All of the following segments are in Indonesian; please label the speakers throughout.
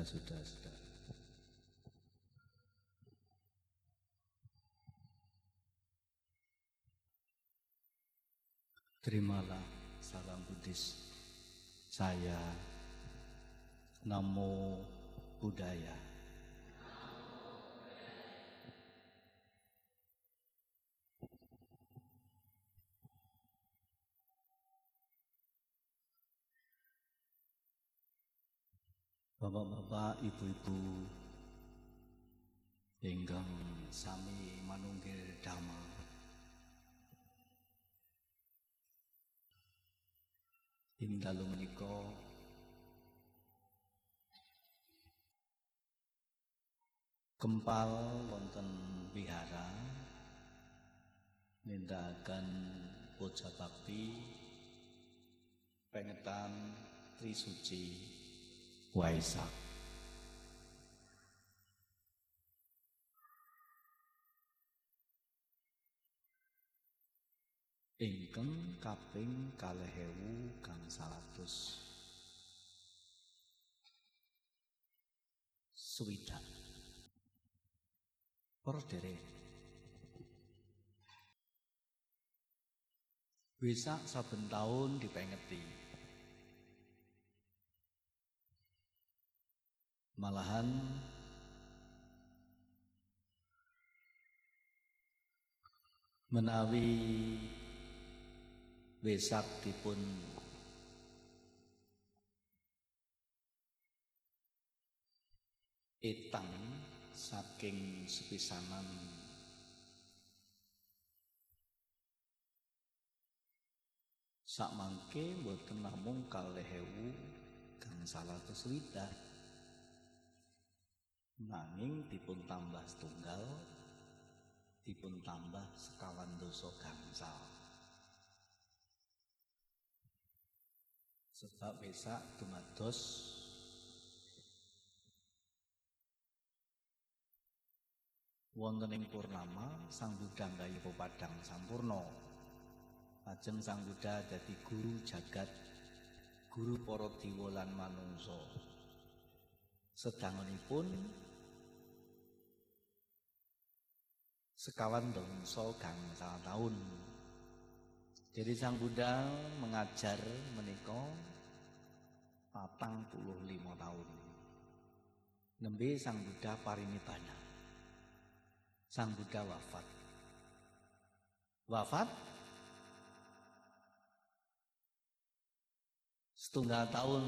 Speaker 1: Saudara-saudara, terimalah salam Buddhis saya Namo Buddhaya. Bapak-bapak, ibu-ibu ingkang sami manunggil dhamma ing dalu menika kempal wonten wihara nindakaken puja bakti pengetan Trisuci Waisak ingkang kaping kalih ewu kang salatus. Swidak para derek Wesak saben taun dipengeti malahan menawi Wesak dipun etang saking sepisanan sak mangke mboten namung kalih ewu kang salah kesuwida nanging dipun tambah setunggal dipun tambah sekawan dosa gangsal. Sebab besak dumados wonten ing purnama sang Buddha nggayu pepadang sampurna. Lajeng sang Buddha dadi guru jagat guru para dewa lan manungsa. Sedangunipun sekawan dongso gangsal tahun jadi sang Buddha mengajar menika patang puluh lima tahun nembe sang Buddha parinibbana sang Buddha wafat. Wafat? Setunggal tahun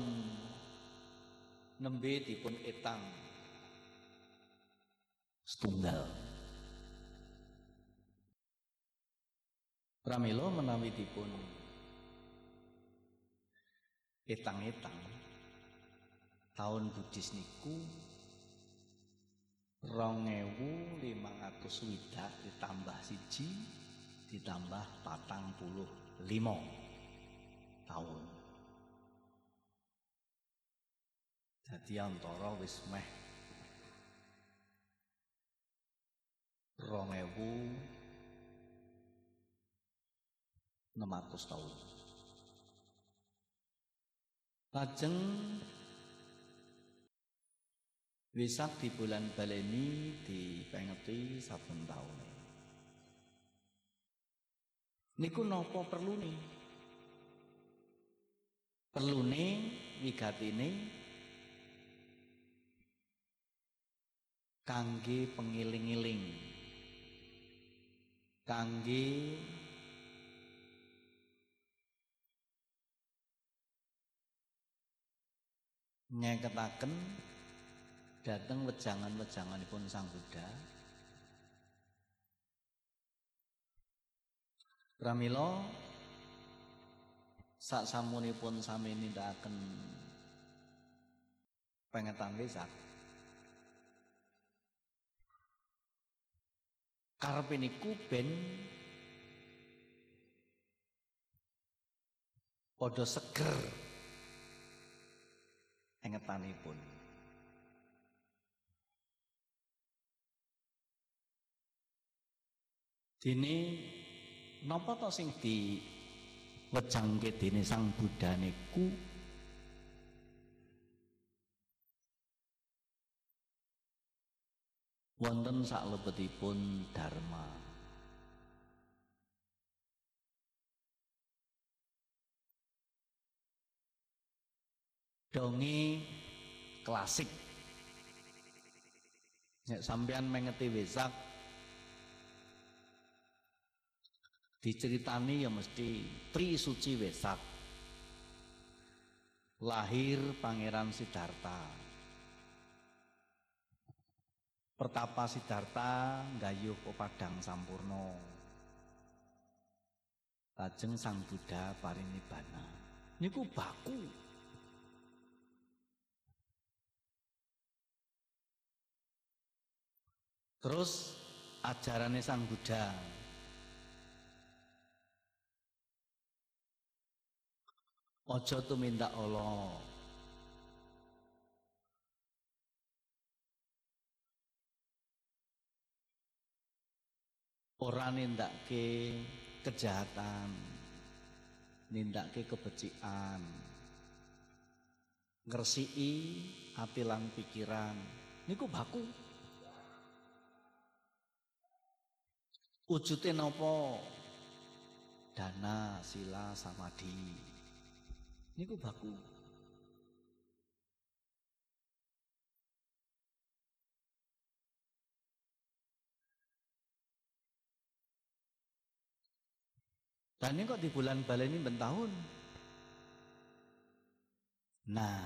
Speaker 1: nembe dipun etang. Setunggal. Pramila menawi dipun etang-etang tahun Buddhis niku rong ewu limang atus swidak ditambah siji ditambah patang puluh lima tahun jadi antara wis meh rong ewu enam atus tahun lajeng Wisak di bulan baleni dipengeti saben taun. Niku napa perlune? Perlune wigatine kangge pengiling-iling. Kangge nyeketaken dateng wejangan-wejanganipun Sang Buddha. Pramila sak samunipun sami nindakaken pengetan wesak. Karepe niku ben padha seger engetanipun. Dene napa to sing di wejangke dene sang budhane ku? Wonten saklebetipun dharma. Dongi klasik Nek sampean mengeti wesak diceritani ya mesti Tri Suci Wesak. Lahir Pangeran Siddhartha. Pertapa Siddhartha gayuh padang sampurno. Lajeng Sang Buddha parinibbana. Niku baku Terus ajarannya Sang Buddha. Ojo minta Allah. Orang ke kejahatan ke kebecikan Ngersii hati lan pikiran. Niku baku Wujudnya nopo? Dana, sila, samadhi. Ini ku baku. Dan ini kok di bulan ini bentahun. Nah,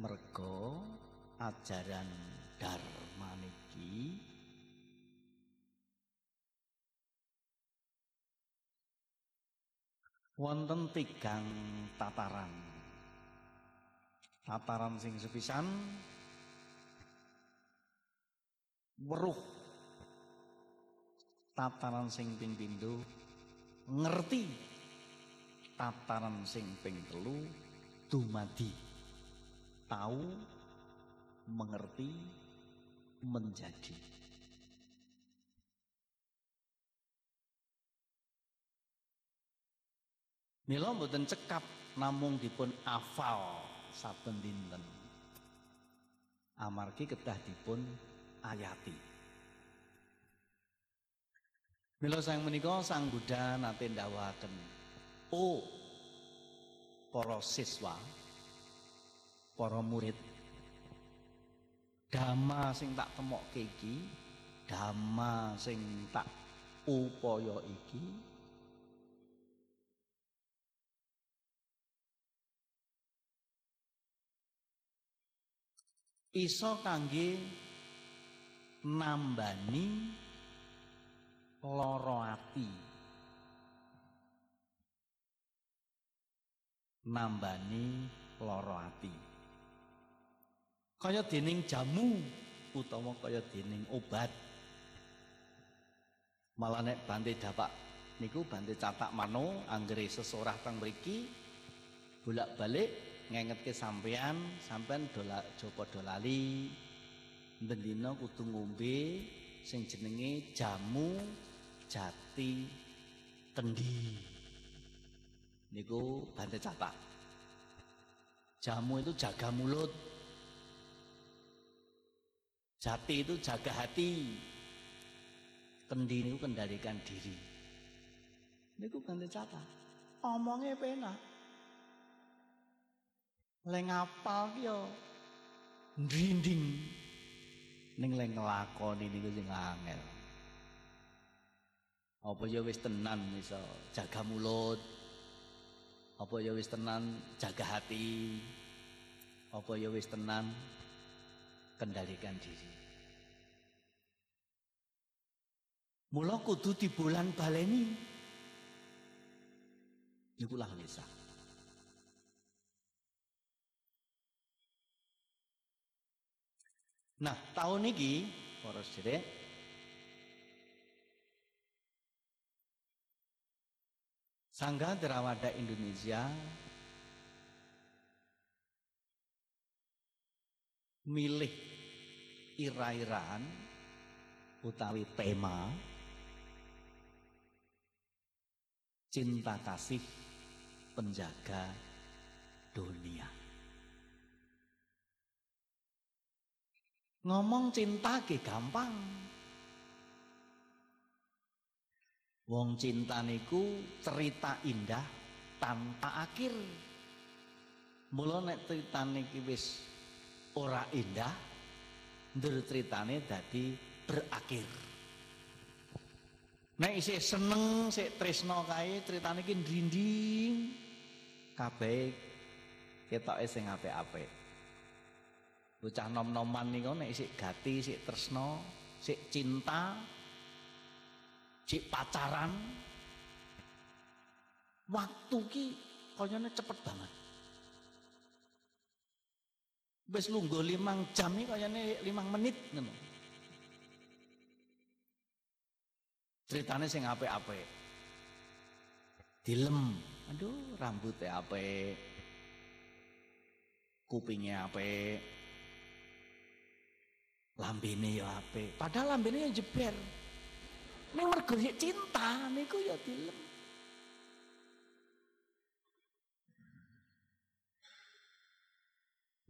Speaker 1: mergo ajaran Dharma niki wonten tigang tataran. Tataran sing sepisan weruh. Tataran sing ping pindho ngerti. Tataran sing ping telu dumadi. Tahu, mengerti, menjadi. Mila mboten cekap namung dipun afal saben dinten. Amargi kedah dipun ayati. Mila sang menika Sang Buddha nate ndawaken, "Oh, para siswa, para murid, dhamma sing tak temokke iki, dhamma sing tak upaya iki iso kangge nambani loro ati. Nambani loro ati. Kaya dening jamu utawa kaya dening obat. Malah nek bante dapak niku bante catak mano anggere sesorah teng mriki bolak-balik ngengetke sampean, sampean dola jopo dolali bendina kudu ngombe sing jenenge jamu jati kendi. Niku bante catak. Jamu itu jaga mulut. Jati itu jaga hati. Kendi niku kendalikan diri. Niku bante catak. Omongnya penak. Leng apal ki yo? Ndrinding ning leng nglakoni niku sing angel. Apa ya wis tenan iso jaga mulut? Apa ya wis tenan jaga hati? Apa ya wis tenan kendalikan diri? Mula kudu di bulan baleni. Niku lah lisan. Nah, tahun ini para sedherek Sangga Derawada Indonesia milih ira-iraan utawi tema cinta kasih penjaga dunia. Ngomong cinta ge gampang. Wong cinta niku cerita indah tanpa akhir. Mula nek critane iki wis ora indah, ndur ceritane dadi berakhir. Nek isih seneng, sik tresno kae critane iki ndrinding kabeh ketoke sing apik-apik. Bocah nom-noman niku nek isih gati, sik tresno, sik cinta, sik pacaran, waktu ki kayane cepet banget. Wis lungguh limang jam iki kayane limang menit ngono. Ceritane sing apik-apik. Dilem, aduh rambutnya apik. Kupingnya apik. Lambene ya apik. Padahal lambene ya jeber. Ning mergo cinta niku ya dilem.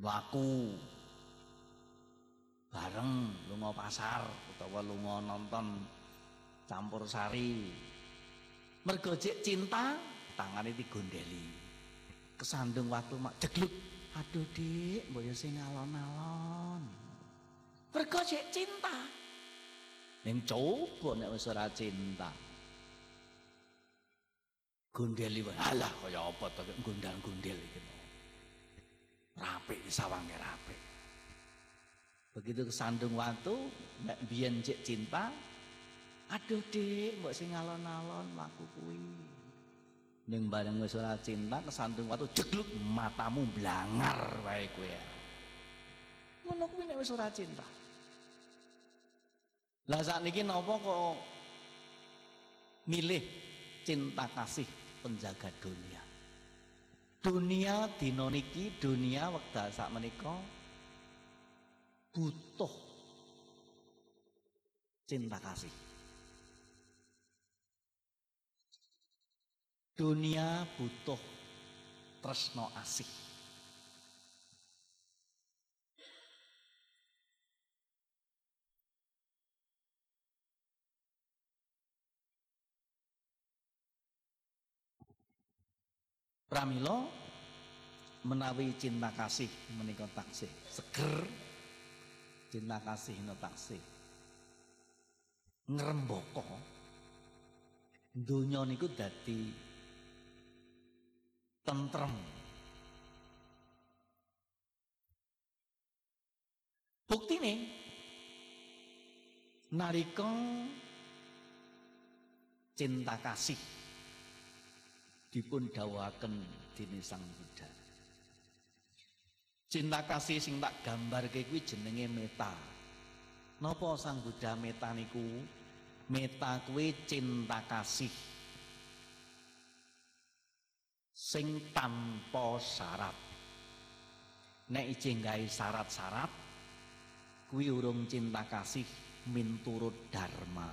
Speaker 1: Laku bareng lunga pasar utawa lunga nonton campur sari mergo cinta tangane digondeli kesandung waktu mak jegluk aduh dik mbok sing alon-alon mergo cinta. Ning coba nek wis ora cinta. Gondeli wae alah kaya apa to? Gondal-gondel iki. Rapi sawange rapi begitu kesandung waktu nek biyen cek cinta aduh dik mbok sing alon-alon laku kuwi. Ning bareng wis ora cinta kesandung waktu jegluk matamu blangar wae kowe ngono kuwi nek wis ora cinta lah saat niki napa kok milih cinta kasih penjaga dunia dunia dina niki dunia wekdal sak menika butuh cinta kasih. Dunia butuh tresno asih. Pramila menawi cinta kasih menika taksih. Seger cinta kasih no taksih. Ngrembaka donya niku dadi tentrem. Buktine nalika cinta kasih dipun dawuhaken dening Sang Buddha. Cinta kasih sing tak gambarke kuwi jenenge meta. Napa Sang Buddha meta niku? Meta kuwi cinta kasih sing tanpa syarat. Nek ijeng gawe syarat-syarat kuwi urung cinta kasih minturut dharma.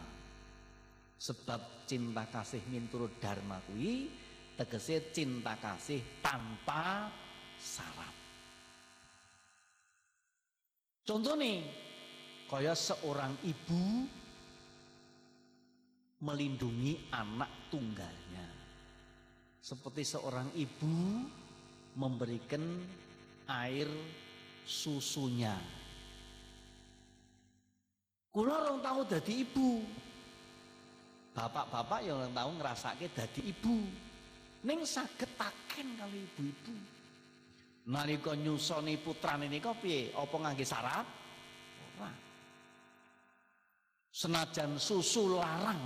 Speaker 1: Sebab cinta kasih minturut dharma kuwi tegese cinta kasih tanpa syarat. Contoh nih, kaya seorang ibu melindungi anak tunggalnya. Seperti seorang ibu memberikan air susunya. Kula orang tahu jadi ibu. Bapak-bapak yang orang tahu ngerasake jadi ibu. Ning saged taken kali ibu-ibu. Nalika nyusoni putrane nika piye? Apa ngangge syarat? Ora. Senajan susu larang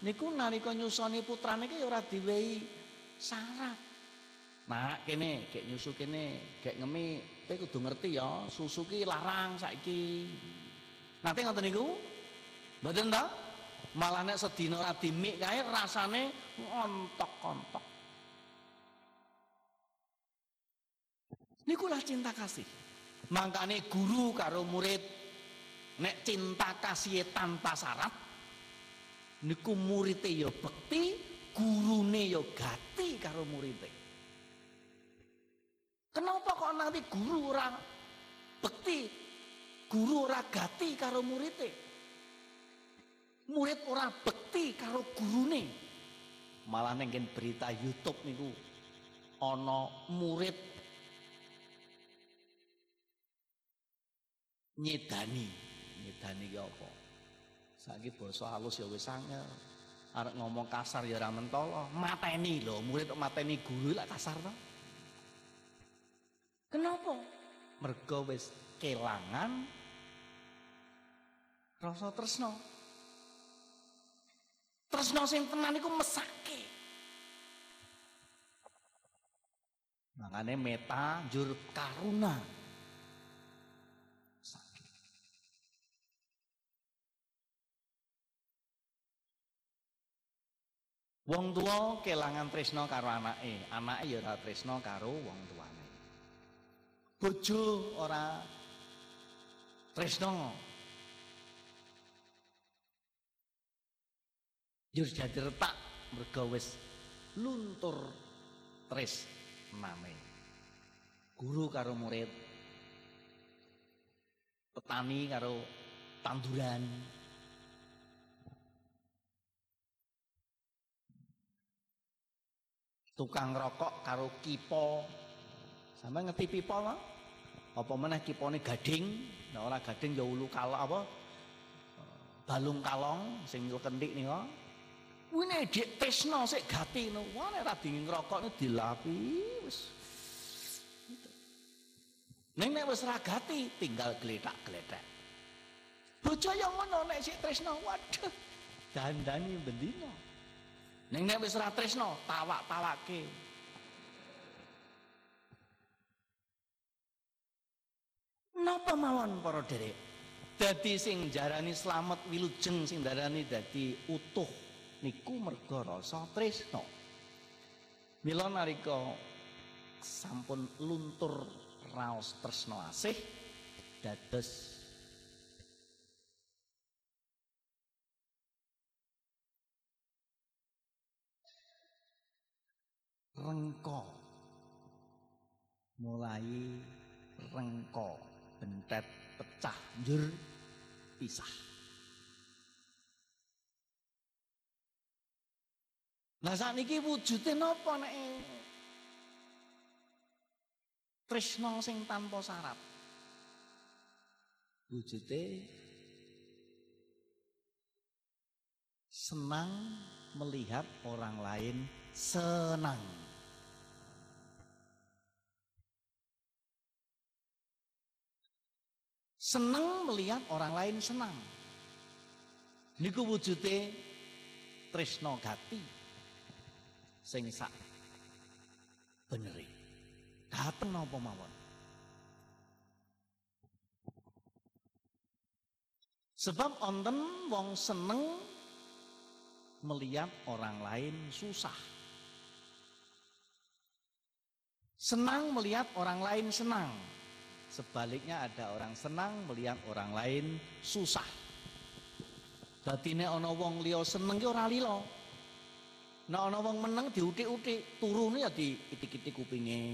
Speaker 1: niku nalika nyusoni putrane iki ora diwehi syarat. Nah, kene, gek nyusu kene, gek ngemi, kowe kudu ngerti ya, susu ki larang saiki. Nanti ngoten niku? Mboten ta? Malah nek sedina ora dimik kae rasane ontok-ontok. Nikulah cinta kasih. Mangkane guru karo murid nek cinta kasih tanpa syarat niku murite ya bekti, gurune ya gati karo murite. Kenapa kok nanti guru ora bekti? guru ora gati karo murite. Murid ora bekti karo gurune. Malah ning berita YouTube niku ana murid nyedani. Nyedani ki apa? Saiki basa halus ya wis angel. Arek ngomong kasar ya ora mentolo, mateni lho, murid mateni guru lak kasar to. Kenapa? Mergo wis kelangan rasa tresno. Tresno sing tenan iku mesake. Makanya meta jur karuna. Sakit. Wong tua kelangan tresno karo anake, anake ya ora tresno karo wong tuane. Bojo ora tresno Jur jadi retak mergo wis luntur tres name. Guru karo murid. Petani karo tanduran. Tukang rokok karo kipo. Sama ngerti pipo lah. Apa meneh kipone gading, nah ora gading ya ulu kalong apa? Balung kalong sing nih kok. Kuwi nek dik tresno sik gati no. Wah nek ra dingin ngrokok dilapi wis. Ning nek wis ra gati tinggal gletak-gletak. Bocah yang ngono nek sik tresno waduh dandani bendino. Ning nek wis ra tresno tawak-tawake. Napa mawon para derek? Dadi sing jarani slamet wilujeng sing darani dadi utuh niku merga rasa tresno. Mila nalika sampun luntur raos tresno asih dados rengko mulai rengko bentet pecah njur pisah Lah sakniki wujude napa nek tresno sing tanpa syarat? Wujude senang melihat orang lain senang. Senang melihat orang lain senang. Niku wujude tresno gati sing sak beneri. Dateng napa mawon. Sebab onten wong seneng melihat orang lain susah. Senang melihat orang lain senang. Sebaliknya ada orang senang melihat orang lain susah. Dadi nek ana wong liya seneng ki ora lila. Nek ana wong meneng diutik-utik, turune ya diitik-itik kupinge.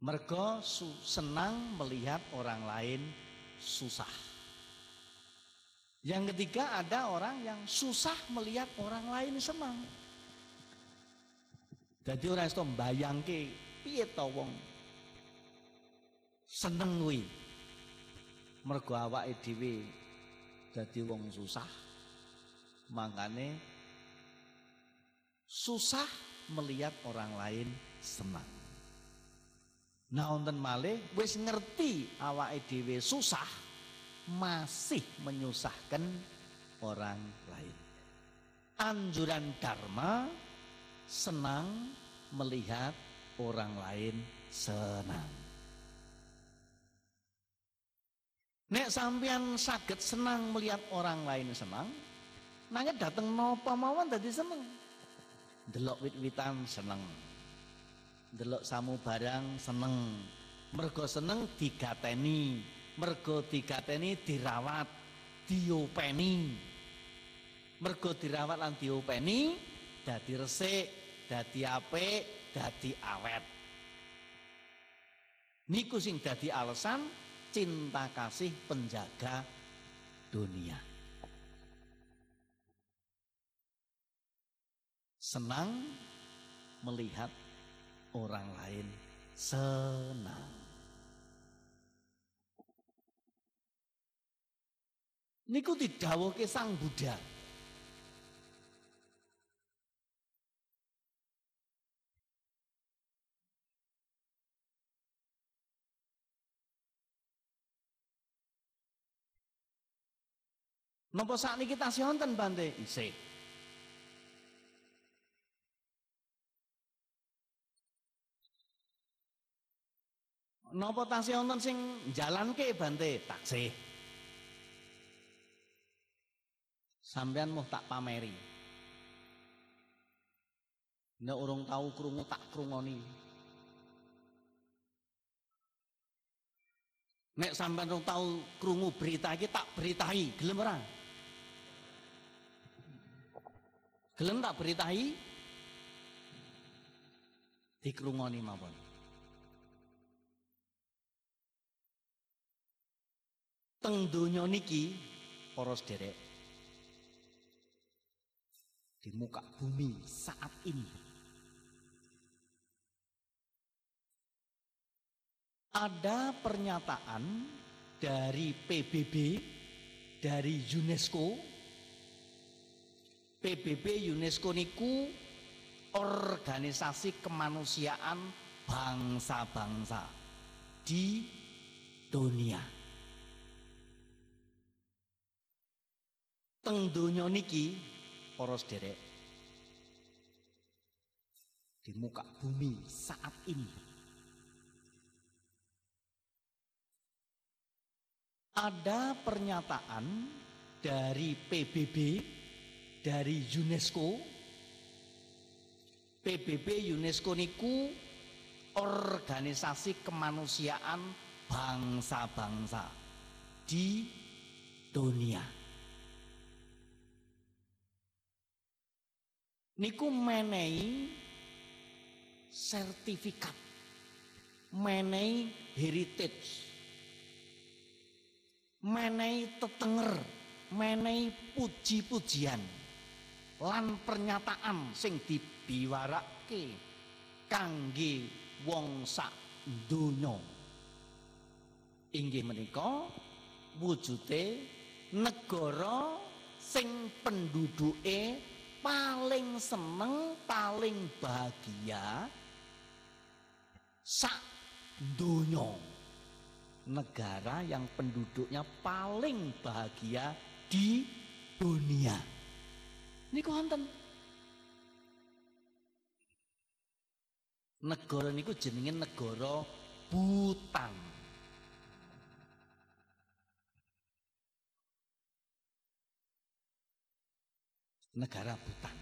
Speaker 1: Mergo senang melihat orang lain susah. Yang ketiga ada orang yang susah melihat orang lain senang. Jadi orang itu mbayangke piye to wong seneng kuwi. Mergo awake dhewe jadi wong susah makanya susah melihat orang lain senang. Nah wonten malih wis ngerti awake dhewe susah masih menyusahkan orang lain. Anjuran dharma senang melihat orang lain senang Nek sampean sakit senang melihat orang lain senang, nanya dateng nopo mawon tadi seneng. Delok wit-witan seneng. Delok samu barang seneng. Mergo seneng digateni, mergo digateni dirawat, diopeni. Mergo dirawat lan diopeni dadi resik, dadi apik, dadi awet. Niku sing dadi alasan cinta kasih penjaga dunia. Senang melihat orang lain senang. Niku didhawuhke Sang Buddha. Napa sakniki tasih wonten Bante? Isih. Napa tasih wonten sing jalanke Bante? Taksih. Sampean mau tak pameri. Nek urung tahu krungu tak krungoni. Nek sampean urung tahu krungu berita iki tak beritai, gelem ora? Gelem tak beritai? Dikrungoni mawon. Teng donya niki para sederek di muka bumi saat ini ada pernyataan dari PBB dari UNESCO PBB UNESCO niku organisasi kemanusiaan bangsa-bangsa di dunia. Teng donya niki para sederek di muka bumi saat ini ada pernyataan dari PBB dari UNESCO PBB UNESCO niku organisasi kemanusiaan bangsa-bangsa di dunia. Niku menehi sertifikat, menehi heritage, menehi tetenger, menehi puji-pujian lan pernyataan sing dibiwarake kangge wong sak donya inggih menika wujude negara sing penduduke paling seneng paling bahagia sak donya negara yang penduduknya paling bahagia di dunia. Niku wonten. Negara niku jenenge negara Bhutan. Negara Bhutan.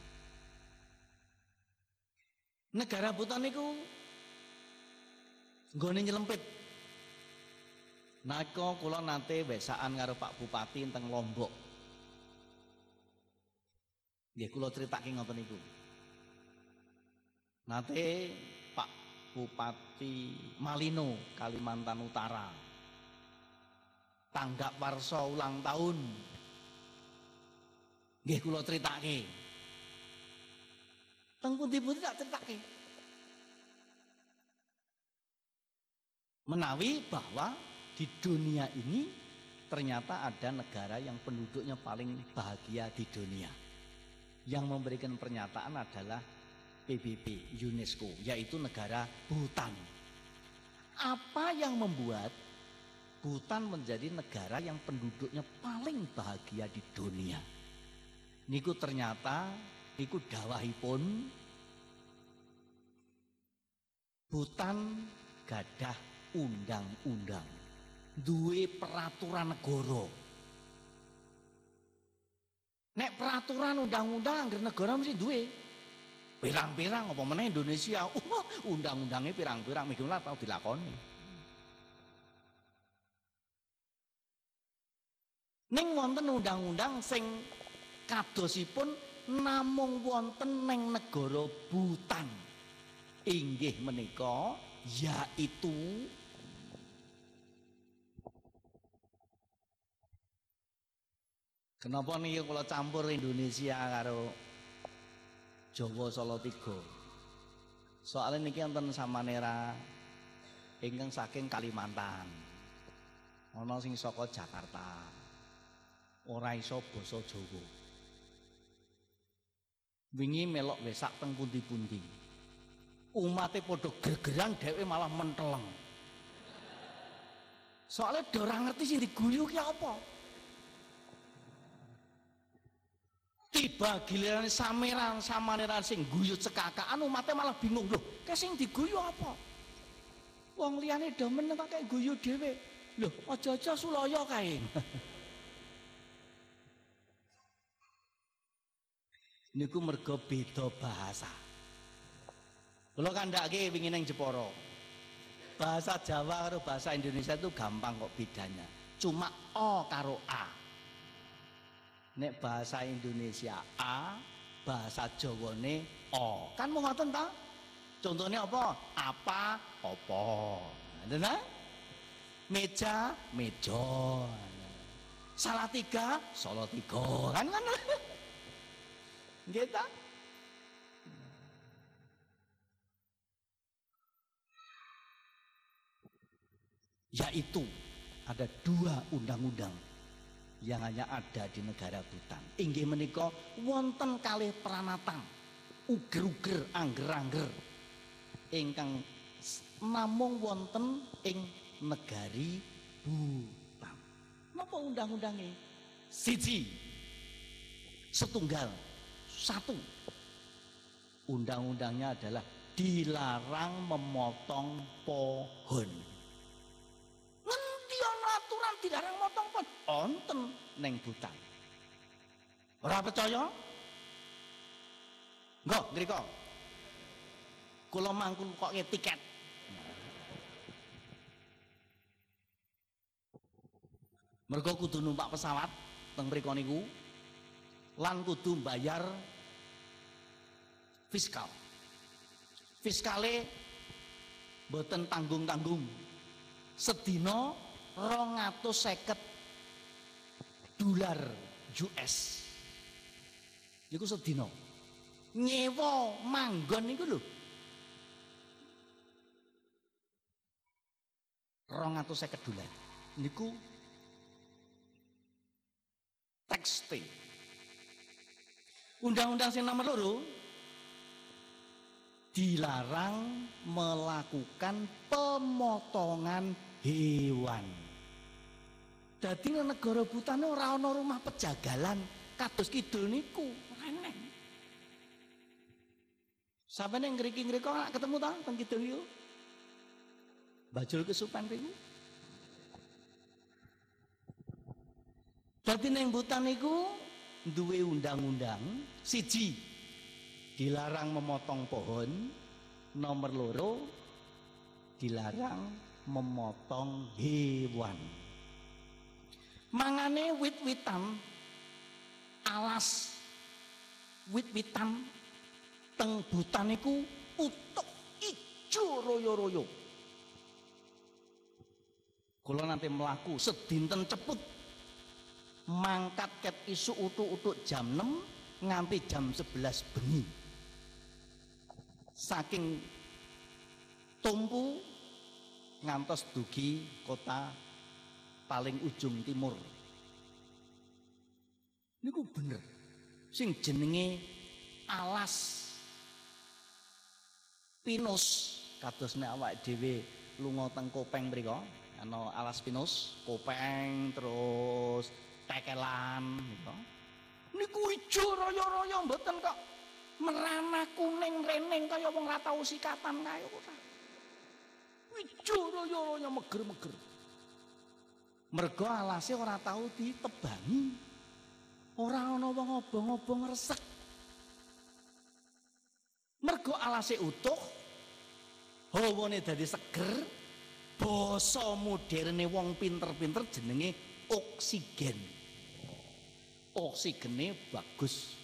Speaker 1: Negara Bhutan niku nggone nyelempit Nako kula nate wesaan karo Pak Bupati teng Lombok. Nggih kula critake ngoten niku. Nate Pak Bupati Malino, Kalimantan Utara. Tanggap warsa ulang tahun. Nggih kula critake. Teng pundi-pundi tak. Menawi bahwa di dunia ini ternyata ada negara yang penduduknya paling bahagia di dunia. Yang memberikan pernyataan adalah PBB UNESCO, yaitu negara Bhutan. Apa yang membuat Bhutan menjadi negara yang penduduknya paling bahagia di dunia? Niku ternyata niku dawahipun Bhutan gadah undang-undang duwe peraturan negara. Nek peraturan undang-undang anggere negara mesti duwe. Pirang-pirang apa meneh Indonesia, uh, undang-undangnya pirang-pirang minggu tau dilakoni. Ning wonten undang-undang sing kadosipun namung wonten ning negara Bhutan. Inggih menika yaitu Kenapa nih kalau campur Indonesia karo Jawa Solo tiga? Soalnya niki enten Samanera ingkang saking Kalimantan. Ana sing saka Jakarta. Ora iso basa Jawa. Wingi melok wesak teng pundi-pundi. Umate padha gegeran dhewe malah menteleng. Soalnya ora ngerti sing diguyu ki apa. Tiba giliran sameran samaneran sing guyu cekakaan umatnya malah bingung loh kayak sing diguyu apa? Wong liyane demen kok kayak guyu dhewe. Loh aja-aja sulaya kae. Niku mergo beda bahasa. Kula kandhake wingi ning Jepara. Bahasa Jawa karo bahasa Indonesia itu gampang kok bedanya. Cuma O karo A nek bahasa Indonesia A bahasa Jawane O. Kan mau ngoten ta? Contohnya apa? Apa opo nah, meja meja. Salah tiga solo tiga. Kan kan? Gitu yaitu ada dua undang-undang yang hanya ada di negara Butan. Inggih menika wonten kalih pranatan uger-uger angger-angger ingkang namung wonten ing negari Butan. Napa undang-undange? Siji. Setunggal. Satu. Undang-undangnya adalah dilarang memotong pohon dilarang motong pun onten neng butan. Ora percaya? Enggak, ngriko. Kula mangkul kok tiket. Mergo kudu numpak pesawat teng mriku niku lan kudu bayar fiskal. Fiskale boten tanggung-tanggung. Sedina rong seket dolar US niku sedina nyewa manggon niku lho. Rong seket dolar. Niku tekstil undang-undang sing nomor loro dilarang melakukan pemotongan hewan Dadi negara butane ora ana rumah pejagalan kados kidul niku. Reneng. Sampai neng ngriki-ngriko ketemu ta teng kidul yo. Bajul kesupan niku. Dadi neng butan niku duwe undang-undang siji dilarang memotong pohon, nomor loro dilarang memotong hewan mangane wit-witan alas wit-witan teng butan iku utuh ijo royo-royo. Kula nanti melaku sedinten ceput mangkat ket isu utuk-utuk jam 6 nganti jam 11 bengi. Saking tumpu ngantos dugi kota paling ujung timur. Niku bener. Sing jenenge alas pinus kados nek awak dhewe lunga teng Kopeng mriku ana alas pinus, Kopeng terus tekelan niku. Niku ijo raya-raya mboten kok merana kuning rening kaya wong ora tau sikatan kaya ora. Ijo raya-raya meger-meger. Mergo alase ora tahu ditebangi. Ora ana wong obong-obong resek. Mergo alase utuh, hawane dadi seger, basa moderne wong pinter-pinter jenenge oksigen. Oksigene bagus.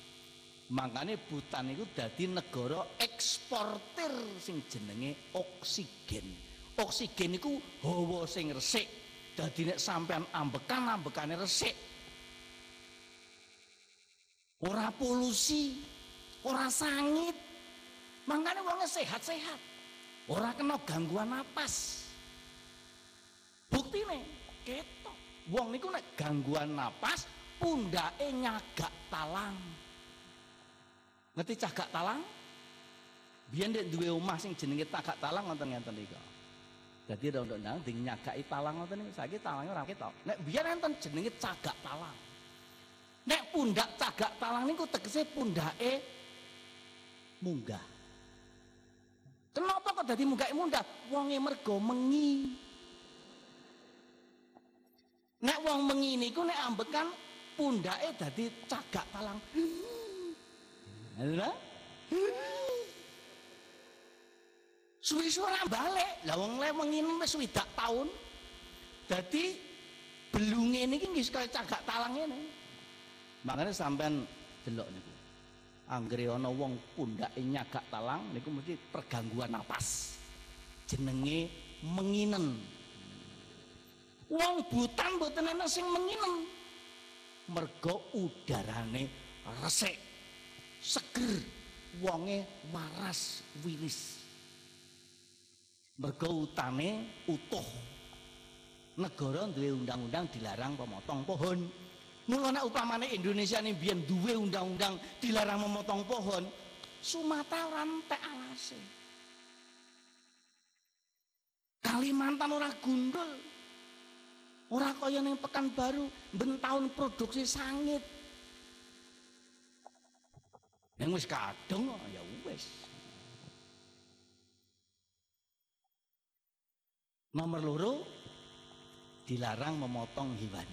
Speaker 1: Makanya Butan itu dadi negara eksportir sing jenenge oksigen. Oksigen itu hawa sing resik Dadi nek sampean ambekan ambekane resik. ora polusi, ora sangit. Makanya wongnya sehat-sehat. Ora kena gangguan napas. Nih, ketok. Wong niku nek gangguan napas, pundake nyagak talang. Ngerti cagak talang? Biyen ndek duwe omah sing jenenge tagak talang wonten ngenten niku. Dadi undang-undang ding nyagaki talang ngoten niku saiki talange ora ketok. Nek biyen enten jenenge cagak talang. Nek pundak cagak talang niku tegese pundake munggah. Kenapa kok dadi munggah munggah? Wonge mergo mengi. Nek wong mengi niku nek ambekan pundake dadi cagak talang. Lha? Suwi-suwi ora balik. Lah wong le mengi wis swidak taun. Dadi belunge niki nggih kaya cagak talang ngene. Makanya sampean delok niku. Anggere ana wong pundake nyagak talang niku mesti pergangguan napas. Jenenge menginen. Wong butan mboten ana sing menginen. Mergo udarane resik, seger, wonge waras wiris. Mergo utane utuh. Negara duwe undang-undang dilarang pemotong pohon. Mula nek upamane Indonesia ini biyen duwe undang-undang dilarang memotong pohon, Sumatera ora entek alase. Kalimantan ora gundul. Ora kaya ning Pekanbaru ben taun produksi sangit. Yang wis kadung ya wis. Nomor loro dilarang memotong hewan.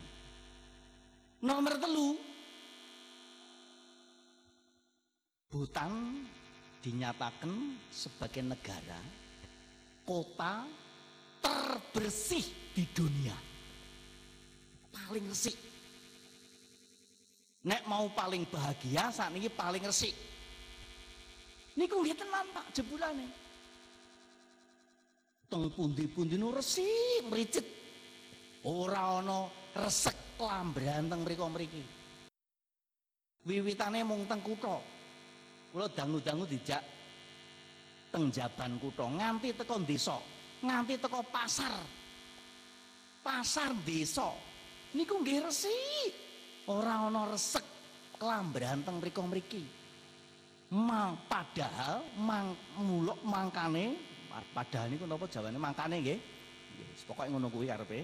Speaker 1: Nomor telu Butan dinyatakan sebagai negara kota terbersih di dunia. Paling resik. Nek mau paling bahagia saat ini paling resik. Niku nggih tenan Pak jebulane. Teng pundi-pundi nu resik mricit. Ora ana resek lambran teng mriko-mriki. Wiwitane mung teng kutha. Kula dangu-dangu dijak teng jaban kutha nganti teko desa, nganti teko pasar. Pasar desa. Niku nggih resik. Ora ana resek kelambran teng mriko-mriki. Mang padahal mang muluk mangkane padahal niku napa jawane mangkane nggih. Nggih, pokoke ngono kuwi karepe.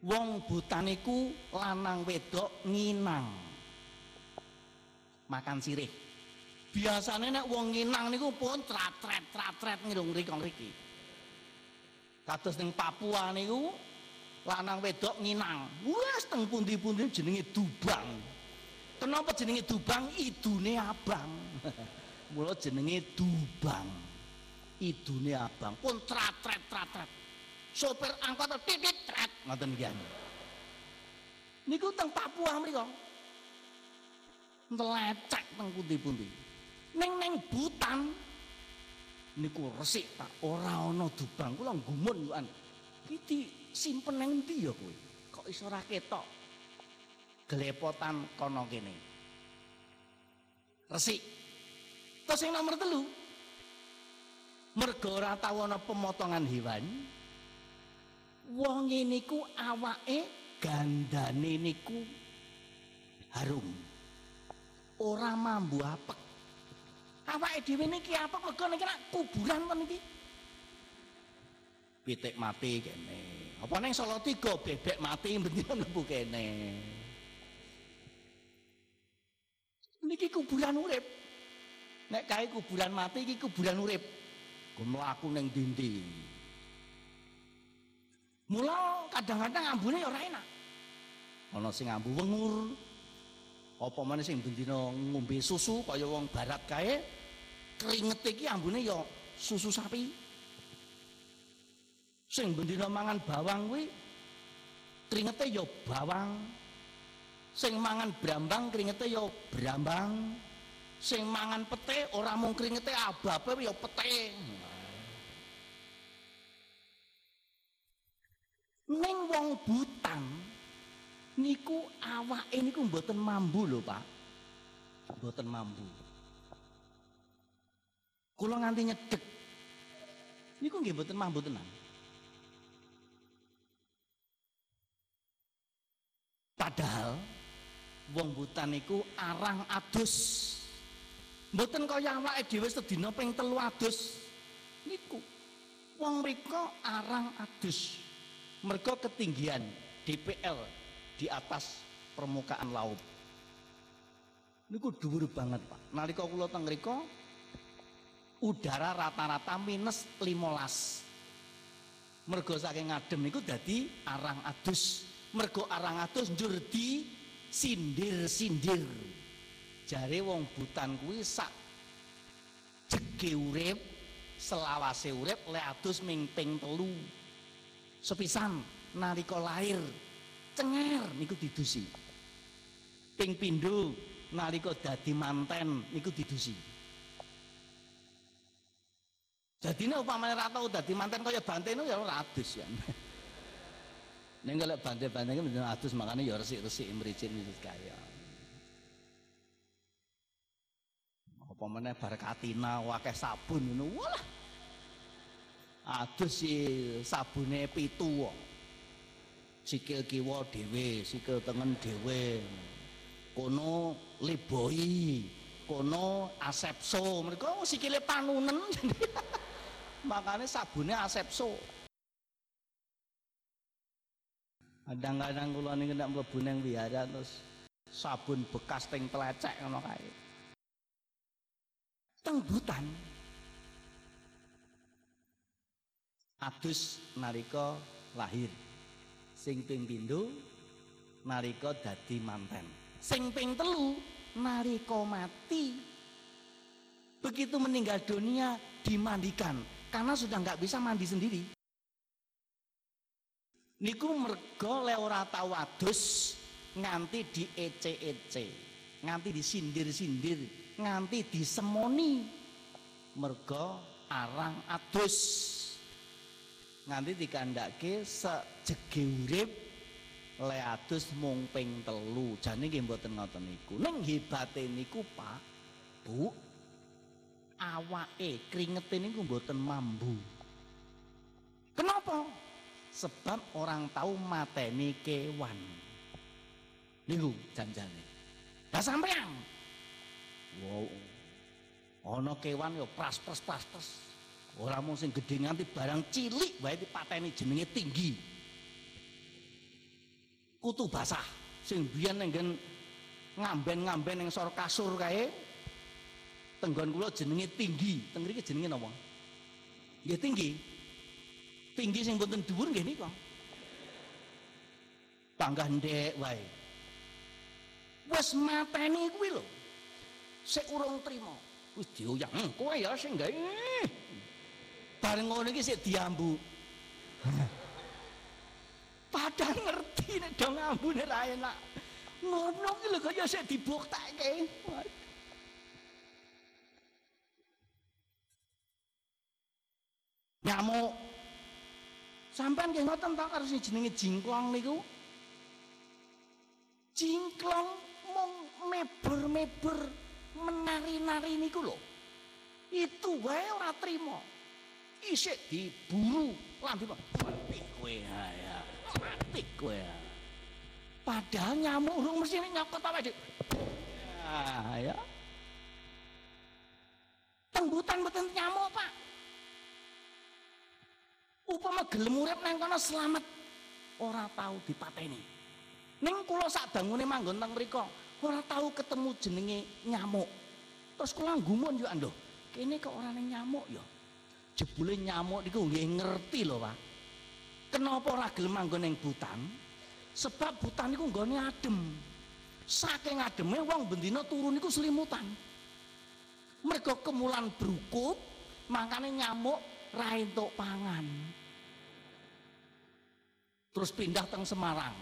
Speaker 1: Wong butan iku lanang wedok nginang. Makan sirih. Biasane nek wong nginang niku pun trat-tret trat-tret ngirung mriko mriki. Kados ning Papua niku lanang wedok nginang. Wes teng pundi-pundi jenenge dubang. Kenapa jenenge dubang? Idune abang. Mula jenenge dubang. Idune abang. Pun trat-tret trat-tret. Sopir angkot titit tret ngoten iki. Niku teng Papua mriku. Ntelecek teng pundi-pundi. Ning ning butan niku resik Pak, ora ana dubang. Kula gumun yukan. Iki simpen nang endi ya kowe? Kok iso ora ketok? Gelepotan kono kene. Resik. Terus yang nomor telu. Mergo ora tau ana pemotongan hewan. Wong niku awake gandane niku harum. Ora mambu apek. Awake dhewe niki apek mergo niki kuburan men iki. Pitik mati kene. Apa neng Solo tiga bebek mati bendina mlebu kene. Niki kuburan urip. Nek kae kuburan mati iki kuburan urip. Ku mlaku ning dinding. Mula kadang-kadang ambune ora enak. Ana sing ambu wengur. Apa meneh sing bendina ngombe susu kaya wong barat kae keringet iki ambune ya susu sapi. Sing bendina mangan bawang kuwi keringete ya bawang. Sing mangan brambang keringete ya brambang. Sing mangan pete ora mung keringete ababe ya pete. Ning wong butan niku awake niku mboten mambu lho, Pak. boten mambu. Kula nganti nyedek. Niku nggih boten mambu tenan. Padahal wong butan niku arang adus. Mboten kaya awake dhewe sedina ping telu adus. Niku wong mriko arang adus. Mergo ketinggian DPL di atas permukaan laut. Niku dhuwur banget, Pak. Nalika kula teng udara rata-rata minus 15. Mergo saking ngadem niku dadi arang adus mergo arang atus njur di sindir-sindir jare wong butan kuwi sak jege urip selawase urip le atus ming ping telu sepisan nalika lahir cenger niku didusi ping pindho nalika dadi manten niku didusi Jadi ini upamanya rata dadi manten kaya banteng ya ora adus ya. Ning kalau bantai-bantai kan bener atus makanya ya resik-resik mricin itu kaya. Apa meneh bar katina wakeh sabun ngono. Walah. Adus si sabune pitu. Sikil kiwa dhewe, sikil tengen dhewe. Kono liboi, kono asepso. Mereka sikile panunen. Makanya sabune asepso. Kadang-kadang kula niku nek mlebu ning wihara terus sabun bekas teng telecek ngono kae. Teng butan. Adus nalika lahir. Sing ping pindho nalika dadi manten. Sing ping telu nalika mati. Begitu meninggal dunia dimandikan karena sudah nggak bisa mandi sendiri niku mergo le ora tau adus nganti di ece-ece nganti disindir-sindir nganti disemoni mergo arang adus nganti dikandake sejege urip le adus mung ping telu. Jane nggih mboten ngoten niku. Ning hebate niku Pak Bu awake kringete niku mboten mambu. Kenapa? Sebab orang tahu mateni kewan. Niku janjane. Lah sampean wow. Ana kewan yo pras pras pras pras ora mung sing gedhe nganti barang cilik wae dipateni jenenge tinggi kutu basah sing biyen nenggen ngamben-ngamben ning sor kasur kae tenggon kula jenenge tinggi teng mriki jenenge napa nggih tinggi tinggi sing boten dhuwur nggih nika. Panggah ndek wae. Wis mateni kuwi lho. Sik urung trima. Wis dioyang, kowe ya sing gawe. Bareng ngono iki sik diambu. Padahal ngerti nek do ngambune ra enak. Ngono ki lho kaya sik dibuktekke. Nyamuk Sampean nggih ngoten ta karo sing jenenge jingklong niku? Jingklong mung mebur-mebur menari-nari niku lho. Itu wae ora trima. Isik diburu lambe mati kowe ya. Mati kowe. Padahal nyamuk urung mesti nyokot apa dik. Ya. Tembutan mboten nyamuk, Pak. upama gelem urip nang kono selamat ora tahu dipateni ning kula sak bangune manggon teng mriku ora tahu ketemu jenenge nyamuk terus kula gumun yo ando kene kok ora ning nyamuk ya jebule nyamuk niku nggih ngerti lho Pak. Kenapa ora gelem manggon ning butan sebab butan niku nggone adem. Saking ademe wong bendina turun niku selimutan. Mereka kemulan berukut makanya nyamuk ra entuk pangan. Terus pindah teng Semarang.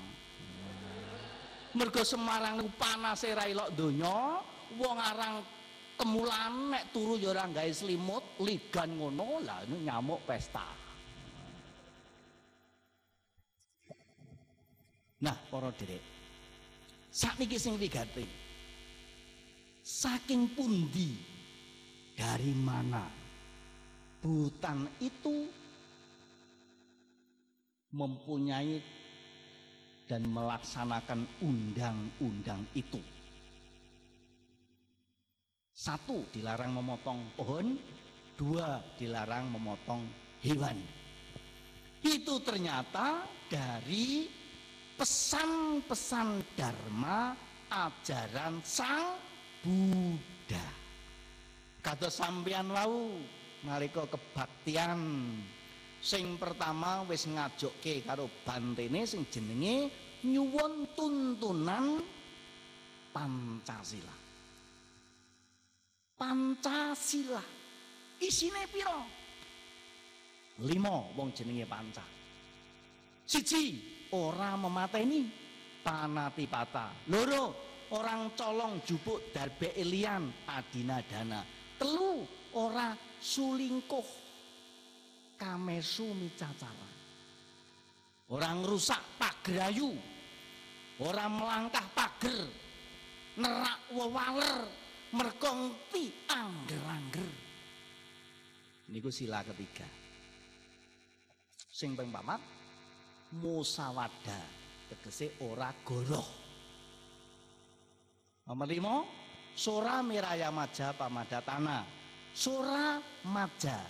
Speaker 1: Mergo Semarang niku panase ra ilok donya wong arang kemulan nek turu ya ora gawe selimut ligan ngono lah nyamuk pesta nah para derek sakniki sing wigati saking pundi dari mana hutan itu mempunyai dan melaksanakan undang-undang itu. Satu, dilarang memotong pohon. Dua, dilarang memotong hewan. Itu ternyata dari pesan-pesan Dharma ajaran Sang Buddha. Kata sampean wau nalika kebaktian sing pertama wis ngajokke karo bantene sing jenenge nyuwun tuntunan Pancasila. Pancasila. Isine piro? Lima wong jenenge panca. Siji, ora memateni panatipata. Loro, orang colong jupuk darbe elian adina dana. Telu, ora sulingkuh kamesu micacara. Orang rusak pagrayu. Orang melangkah pager. Nerak wewaler. Merkongti angger-angger. Niku sila ketiga. Sing ping pamat musawada tegese ora goroh. Nomor lima, sora miraya maja pamadatana. Sora maja.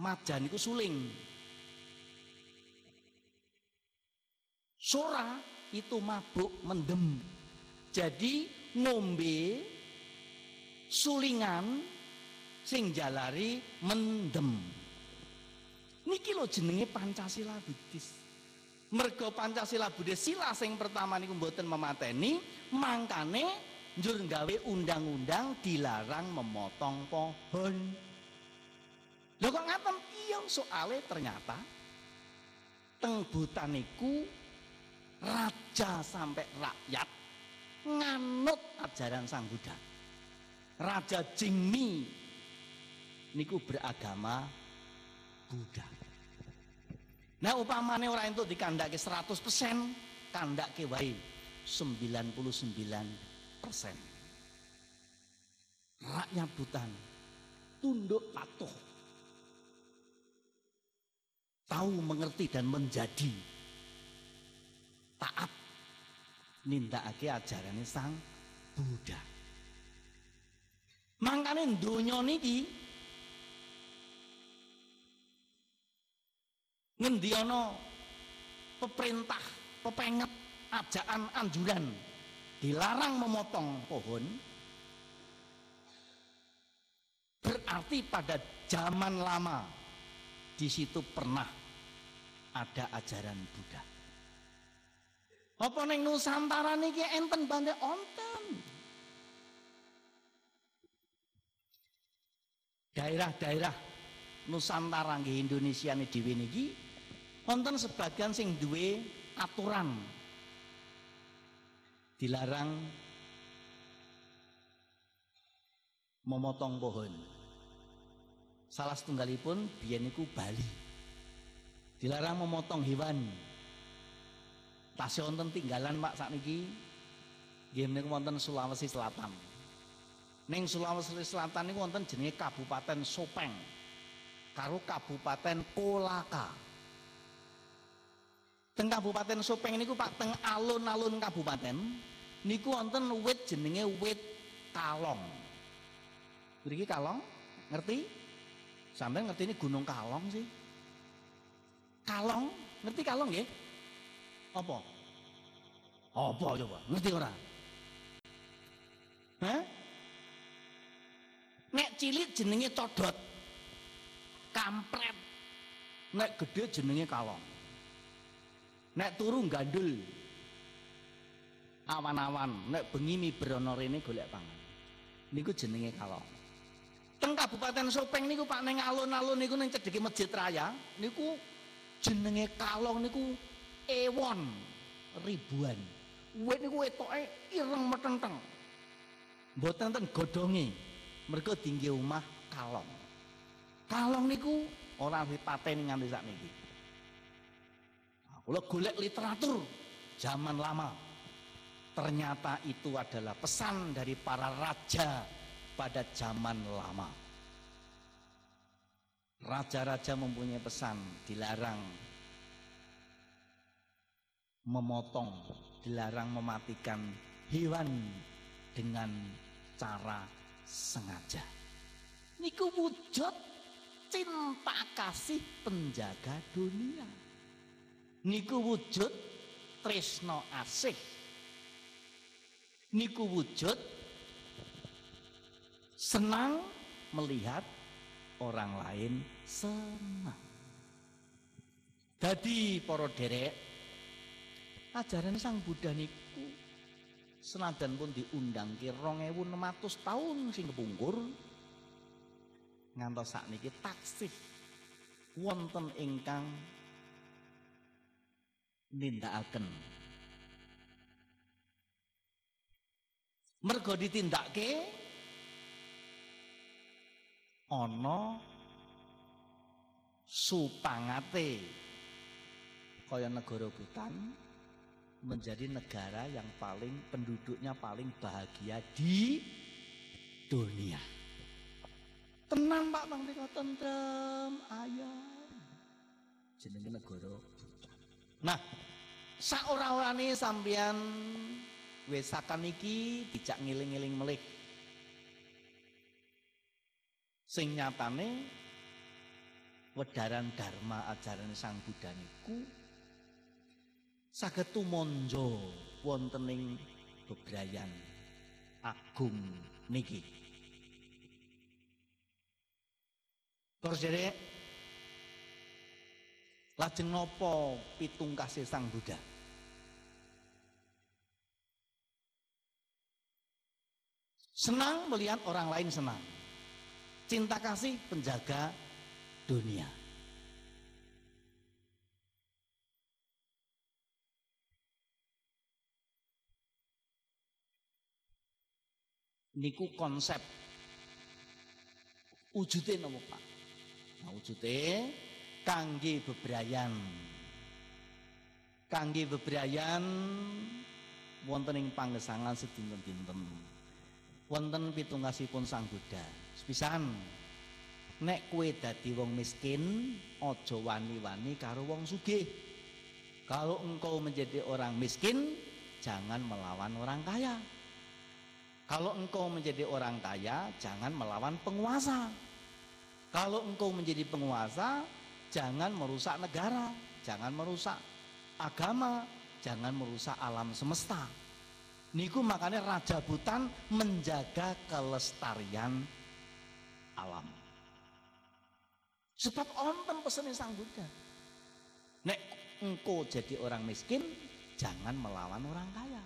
Speaker 1: Maja niku suling. Sora itu mabuk mendem. Jadi ngombe sulingan sing jalari mendem. Niki lho jenenge Pancasila Buddhis. Mergo Pancasila Buddhis sila sing pertama niku mboten memateni, mangkane njur gawe undang-undang dilarang memotong pohon. Lho kok ngaten? Iya soalnya ternyata teng botaniku raja sampai rakyat nganut ajaran Sang Buddha. Raja Jingmi niku beragama Buddha. Nah upamane orang itu dikandake 100% kandake wae 99 persen. Rakyat Butan tunduk patuh. Tahu mengerti dan menjadi taat nindakake ajarane Sang Buddha. Mangkane donya niki ngendi ana peperintah, pepenget, ajaan, anjuran dilarang memotong pohon berarti pada zaman lama di situ pernah ada ajaran Buddha. Apa neng Nusantara niki enten bande onten. Daerah-daerah Nusantara nggih Indonesia nih dhewe niki wonten sebagian sing duwe aturan dilarang memotong pohon. Salah setunggalipun biyen niku Bali. Dilarang memotong hewan. Tasih wonten tinggalan Pak sakniki nggih niku wonten Sulawesi Selatan. Ning Sulawesi Selatan niku wonten jenenge Kabupaten Sopeng karo Kabupaten Kolaka. Teng Kabupaten Sopeng niku Pak teng alun-alun kabupaten niku wonten wit jenenge wit kalong. Mriki kalong, ngerti? Sampai ngerti ini Gunung Kalong sih. Kalong, ngerti kalong ya? Apa? Apa coba? Ngerti ora? Hah? Nek cilik jenenge codot. Kampret. Nek gede jenenge kalong. Nek turu gandul. Awan-awan, nek bengi miberono rene golek pangan. Niku jenenge kalong. Teng Kabupaten Sopeng niku Pak neng alun-alun niku ning cedheke Masjid Raya niku jenenge kalong niku ewon ribuan. Wit niku wetoke ireng metenteng. Mboten ten godhonge. Mergo tinggi omah kalong. Kalong niku ora dipateni nganti sakniki. Nah, kula golek literatur zaman lama. Ternyata itu adalah pesan dari para raja pada zaman lama. Raja-raja mempunyai pesan dilarang memotong, dilarang mematikan hewan dengan cara sengaja. Niku wujud cinta kasih penjaga dunia. Niku wujud tresno asih. Niku wujud senang melihat orang lain senang. Jadi para derek ajaran Sang Buddha niku senajan pun diundang ke 2600 tahun sing kepungkur ngantos sakniki taksih wonten ingkang nindakaken. Mergo ditindakke ana supangate kaya negara Butan menjadi negara yang paling penduduknya paling bahagia di dunia. Tenang Pak Bang Riko tentrem ayam. Jenenge negara. Nah, saora-orane sampeyan wesakan iki dijak ngiling-ngiling melih. Sing nyatane wedaran dharma ajaran Sang Buddha niku saged tumonjo wontening bebrayan agung niki. Terus jadi lajeng nopo pitung kasih Sang Buddha. Senang melihat orang lain senang. Cinta kasih penjaga dunia. Niku konsep wujudnya nopo Pak? Nah, wujudnya kangge bebrayan. Kangge bebrayan wonten ing panggesangan sedinten-dinten. Wonten pitungkasipun Sang Buddha. Sepisan nek kue dadi wong miskin ojo wani-wani karo wong sugih kalau engkau menjadi orang miskin jangan melawan orang kaya kalau engkau menjadi orang kaya jangan melawan penguasa kalau engkau menjadi penguasa jangan merusak negara jangan merusak agama jangan merusak alam semesta niku makanya Raja Butan menjaga kelestarian alam Sebab onten pesannya Sang Buddha. Nek engkau jadi orang miskin, jangan melawan orang kaya.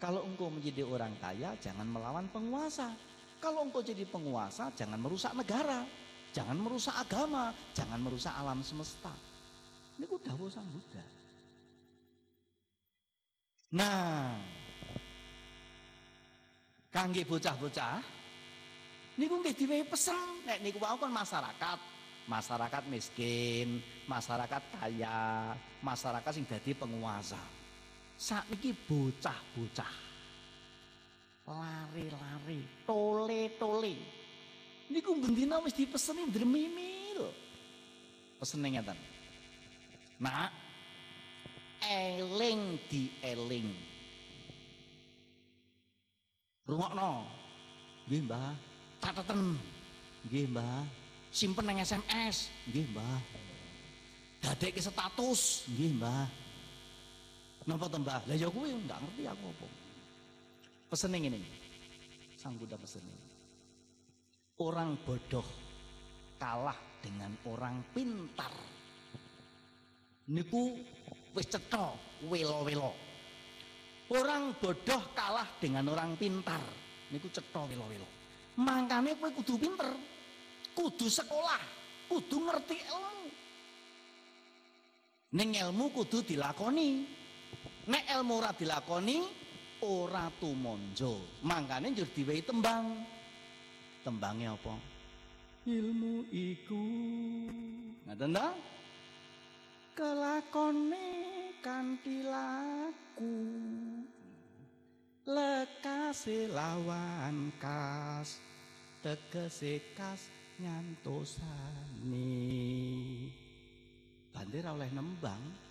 Speaker 1: Kalau engkau menjadi orang kaya, jangan melawan penguasa. Kalau engkau jadi penguasa, jangan merusak negara. Jangan merusak agama, jangan merusak alam semesta. Ini dawuh Sang Buddha. Nah, kangge bocah-bocah niku nggih diwehi pesen nek niku wau kan masyarakat masyarakat miskin, masyarakat kaya, masyarakat sing dadi penguasa. Saiki bocah-bocah lari-lari, tole-tole. Niku bendina wis dipeseni dremimil. Pesene ngeten. Nak eling di eling. Rungokno. Nggih, Mbah. Cateten. Nggih, Mbah. simpen nang SMS nggih Mbah dadekke status nggih Mbah napa to Mbah? Lah ya kuwi enggak ngerti aku apa. Pesene ngene Sang Buddha pesene orang bodoh kalah dengan orang pintar. Niku wis cetha welo-welo. Orang bodoh kalah dengan orang pintar. Niku cetha welo-welo. Mangkane kowe kudu pinter kudu sekolah, kudu ngerti ilmu. Ning ilmu kudu dilakoni. Nek ilmu ora dilakoni, ora tumonjo. Mangkane njur diwehi tembang. Tembange apa? Ilmu iku. Ngaten ta? Kelakone kanthi laku. lekase lawan kas tegese kas nyantosani bandir oleh nembang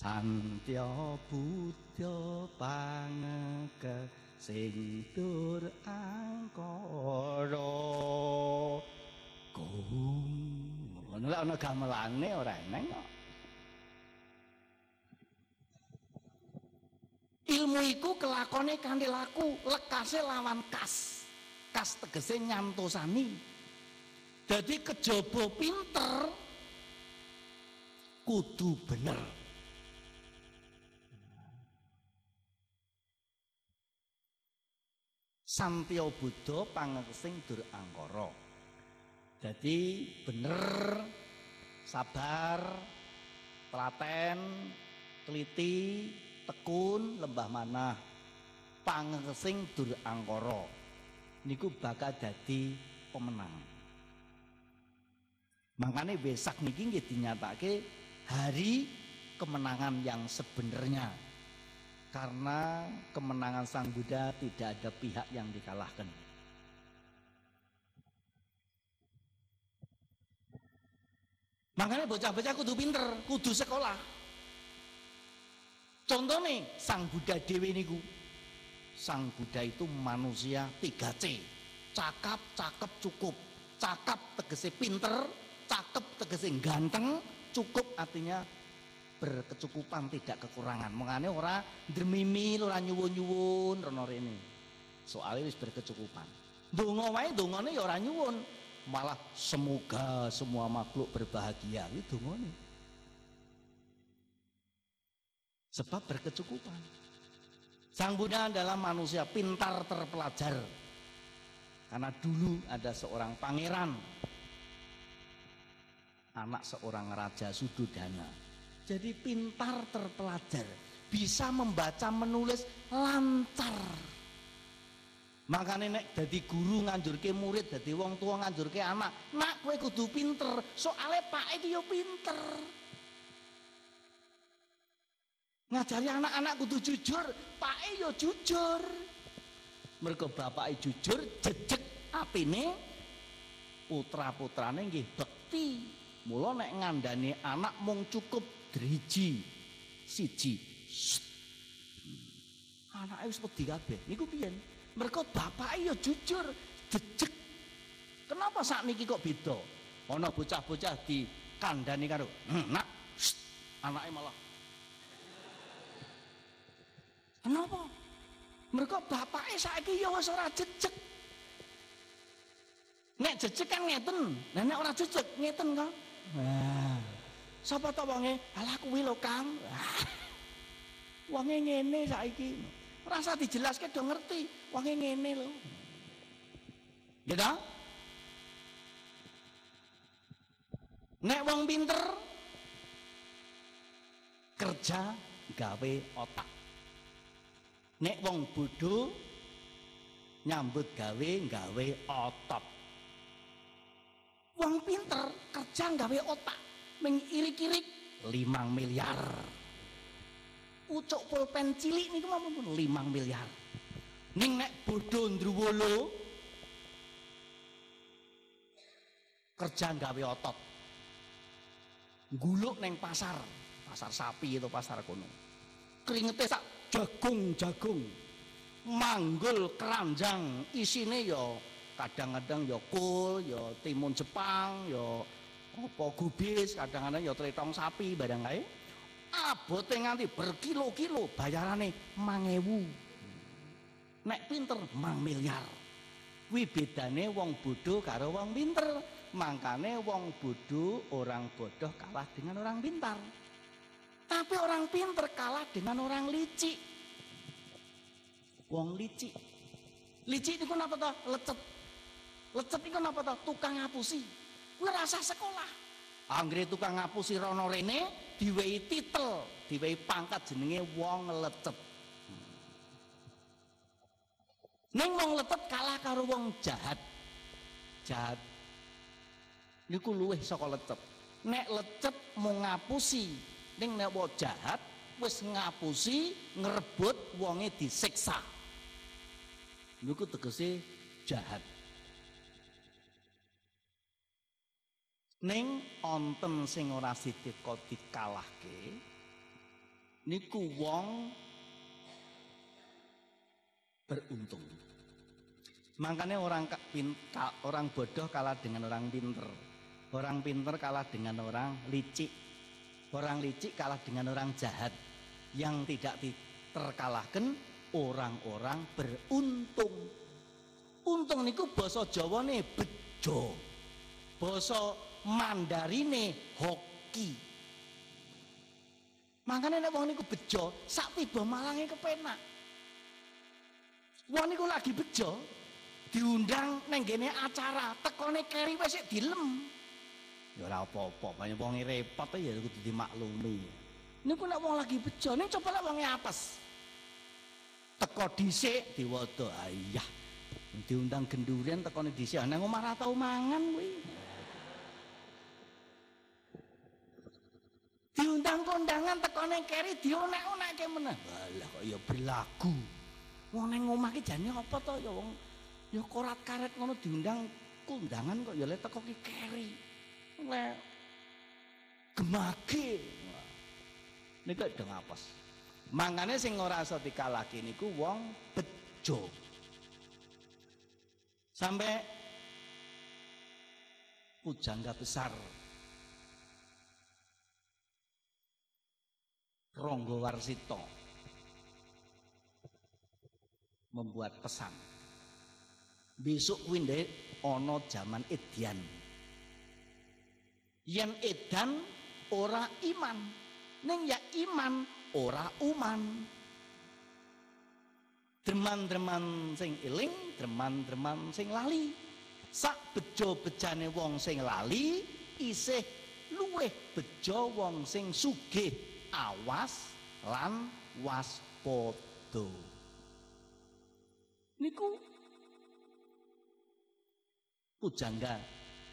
Speaker 1: Santya Buddha pangeke sing dur angkara. Kum ngono lek ana gamelane ora eneng ilmu iku kelakone kanthi laku lekase lawan kas. Kas tegese nyantosani. Jadi kejaba pinter kudu bener Santya Buddha pangersing dur angkara. Jadi bener sabar, telaten, teliti, tekun, lembah manah. Pangersing dur angkara. Niku bakal dadi pemenang. Makanya besak niki nggih dinyatake hari kemenangan yang sebenarnya karena kemenangan Sang Buddha tidak ada pihak yang dikalahkan. Makanya bocah-bocah kudu pinter, kudu sekolah. Contoh nih, Sang Buddha Dewi niku. Sang Buddha itu manusia 3C. Cakap, cakep, cukup. Cakap tegese pinter, cakep tegese ganteng, cukup artinya berkecukupan tidak kekurangan. Mengane ora ndremimil ora nyuwun-nyuwun rono rene. Soalnya wis berkecukupan. Donga wae dongane ya ora nyuwun. Malah semoga semua makhluk berbahagia itu dongane sebab berkecukupan. Sang Buddha adalah manusia pintar terpelajar. Karena dulu ada seorang pangeran. Anak seorang raja Sududana jadi pintar terpelajar, bisa membaca menulis lancar. Makanya nek jadi guru nganjurke murid, jadi wong tua nganjurke anak, nak kue kudu pinter, soalnya pak itu yo pinter. Ngajari anak-anak kudu jujur, pak yo jujur. Mereka bapak jujur, jejek apine putra-putrane nggih bekti. Mula nek ngandani anak mung cukup driji siji anake wis wedi kabeh. Niku piye mereka bapake ya jujur jejeg. Kenapa saat niki kok beda? Ana bocah-bocah di kandhani karo hm, nak anake malah kenapa? Mereka bapake saiki ya wis ora jejeg. Nek jejeg kan ngeten. Nek ora jejeg ngeten kan nah Sapa to wonge? Alah kuwi lho Kang. Wonge ngene saiki. Rasa dijelaske do ngerti. Wonge ngene lho. Ya ta? Nek wong pinter kerja gawe otak. Nek wong bodoh nyambut gawe gawe otot. Wong pinter kerja gawe otak mengirik-irik. Limang miliar ucuk pulpen cilik niku pun limang miliar ning nek bodoh ndruwolo kerja gawe otot. Guluk neng pasar. Pasar sapi itu pasar kono. Keringete sak jagung jagung manggul keranjang. Isine yo kadang-kadang yo kul yo timun Jepang yo apa gubis? Kadang-kadang ya tritong sapi barang kae abote nganti berkilo-kilo bayarane 1000 nek pinter mang miliar kuwi bedane wong bodoh karo wong pinter. Mangkane wong bodoh orang bodoh kalah dengan orang pintar. Tapi orang pinter kalah dengan orang licik. Wong licik. Licik itu kenapa toh lecet. Lecet itu kenapa toh tukang ngapusi ngerasa sekolah. Anggere tukang ngapusi rono rene diwehi titel, diwehi pangkat jenenge wong lecet. Ning wong lecet kalah karo wong jahat. Jahat. Niku luwih saka lecet. Nek lecet mau ngapusi, ning nek wong jahat wis ngapusi ngrebut wonge disiksa niku tegese jahat ning onten sing ora sidika dikalahke niku wong beruntung makanya orang orang bodoh kalah dengan orang pinter orang pinter kalah dengan orang licik orang licik kalah dengan orang jahat yang tidak terkalahkan orang-orang beruntung. Untung niku basa Jawane bejo. Basa Mandarine hoki. Makanya nek wong niku bejo, sak tiba malange kepenak. Wong niku lagi bejo, diundang neng gene acara, tekone keri wis dilem. Ya ora apa-apa, banyak wong repot ya kudu dimaklumi. Niku nek wong lagi bejo, ning coba lek wonge apes teko dhisik diwada ayah diundang gendurian tekone dhisik nang omah ra tau mangan kuwi diundang kondangan tekone keri dionek-onekke meneh. Walah kok ya berlagu wong nang omah ki jane apa to ya wong? Ya korat karet ngono diundang kondangan kok ya le teko ki keri. Le gemage. Nek deng apes. Mangane sing ora iso dikalahke niku wong bejo. Sampai pujangga besar Ronggo Warsito membuat pesan. Besok winde ono zaman edian. Yang edan ora iman. Neng ya iman ora uman dreman-dreman sing iling dreman-dreman sing lali sak bejo-bejane wong sing lali isih luweh bejo wong sing sugih awas lan waspada niku pujangga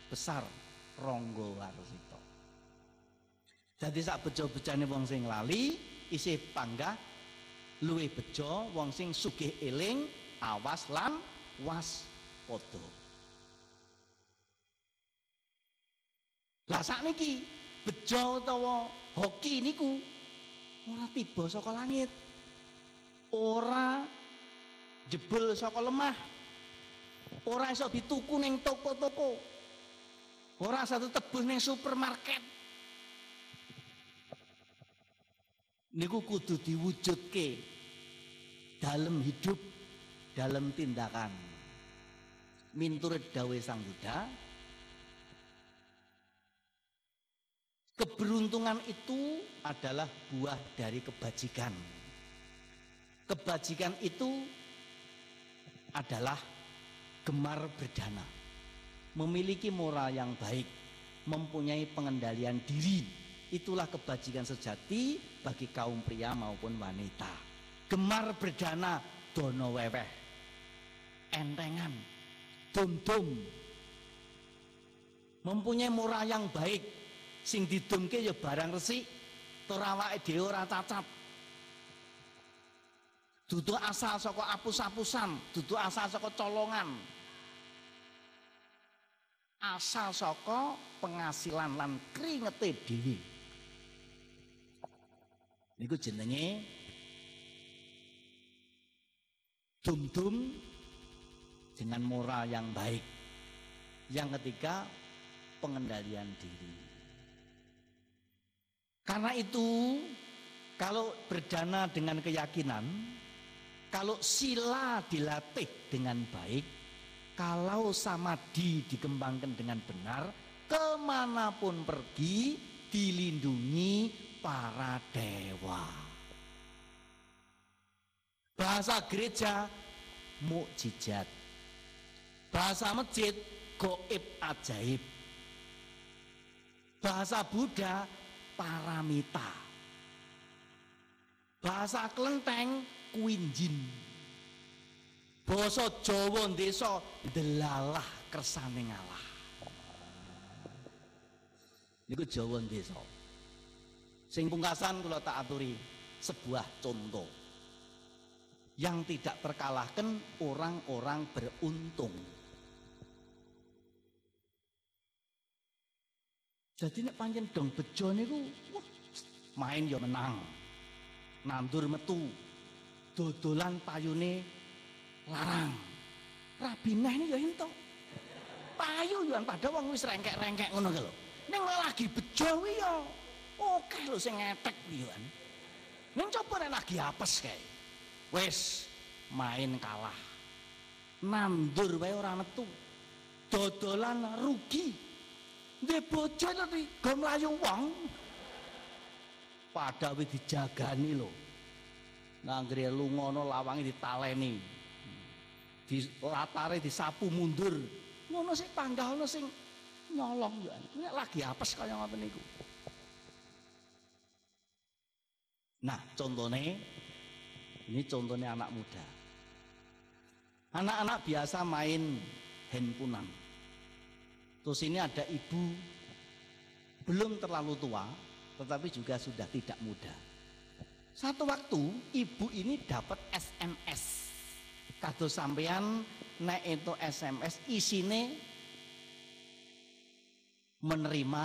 Speaker 1: besar Ronggo Warsito. Jadi sak bejo-bejane wong sing lali isih panggah luwih bejo wong sing sugih eling awas lan waspada lah sakniki bejo utawa hoki niku. Ora tiba saka langit. Ora jebul saka lemah. Ora iso dituku ning toko-toko. Ora satu tebus ning supermarket. Niku kudu diwujudke dalam hidup dalam tindakan. Minturut dawe sang Buddha keberuntungan itu adalah buah dari kebajikan kebajikan itu adalah gemar berdana memiliki moral yang baik mempunyai pengendalian diri Itulah kebajikan sejati bagi kaum pria maupun wanita. Gemar berdana dono weweh. Entengan. Dum-dum. Mempunyai murah yang baik. Sing didumke ya barang resik. Torawake dhewe ora cacat. Dudu asal saka apus-apusan, dudu asal saka colongan. Asal saka penghasilan lan kringete dhewe niku jenenge dum-dum dengan moral yang baik. Yang ketiga, pengendalian diri. Karena itu, kalau berdana dengan keyakinan, kalau sila dilatih dengan baik, kalau samadhi dikembangkan dengan benar, ke mana pun pergi, dilindungi para dewa. Bahasa gereja mukjizat. Bahasa masjid goib ajaib. Bahasa Buddha paramita. Bahasa kelenteng kuinjin. Basa Jawa desa delalah kersane ngalah. Niku Jawa desa. Sing pungkasan kula tak aturi. sebuah contoh yang tidak terkalahkan orang-orang beruntung. Jadi nek panjen dong bejo niku main ya menang. Nandur metu. Dodolan payune larang. Rabinah ini ya entuk. Payu yo padha wong wis rengkek-rengkek ngono lho. Ning lagi bejo ya oke lho sing ngetek yo. Ning coba nek lagi apes kae. Wis main kalah. Nandur wae ora metu. Dodolan rugi. Dia bocah tadi go mlayu wong. Padha wis dijagani lho. Nanggre lungono lawange ditaleni. Di latare disapu mundur. Ngono sing panggalno sing nyolong yo. Nek lagi apes kaya ngoten niku. Nah, contohnya ini contohnya anak muda. Anak-anak biasa main handphonean. Terus ini ada ibu belum terlalu tua, tetapi juga sudah tidak muda. Satu waktu ibu ini dapat SMS. Kado sampean nek itu SMS isine menerima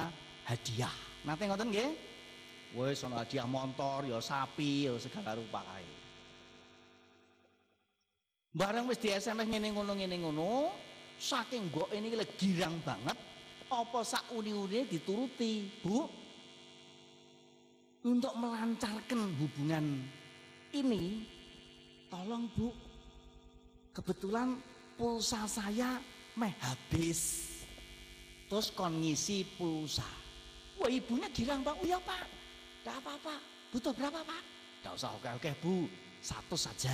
Speaker 1: hadiah. Nanti ngoten nggih? Wes ana hadiah motor, ya sapi, ya segala rupa kae. Barang wis di SMS ngene ngono ngene ngono, saking mbok ini lagi girang banget apa sak uni-uni dituruti bu? Untuk melancarkan hubungan ini tolong bu. Kebetulan pulsa saya meh habis. Terus kondisi pulsa. Wah ibunya girang pak. Oh ya pak. Tidak apa-apa. Butuh berapa pak? Tidak usah oke-oke bu. Satu saja.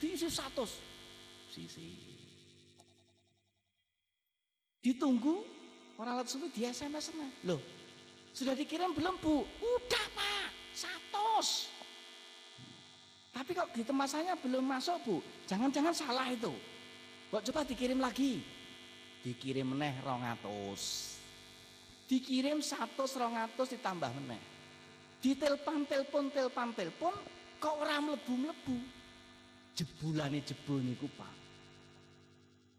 Speaker 1: Diisi satu sisi Ditunggu orang alat subuh di SMS -nya. Loh, sudah dikirim belum bu? Udah pak, satu. Tapi kok di saya belum masuk bu? Jangan-jangan salah itu. Kok coba dikirim lagi? Dikirim meneh rongatus. Dikirim satu rongatus ditambah meneh. Ditelepon, telepon, telepon, telepon, kok orang melebu-melebu. Jebulane jebul niku pak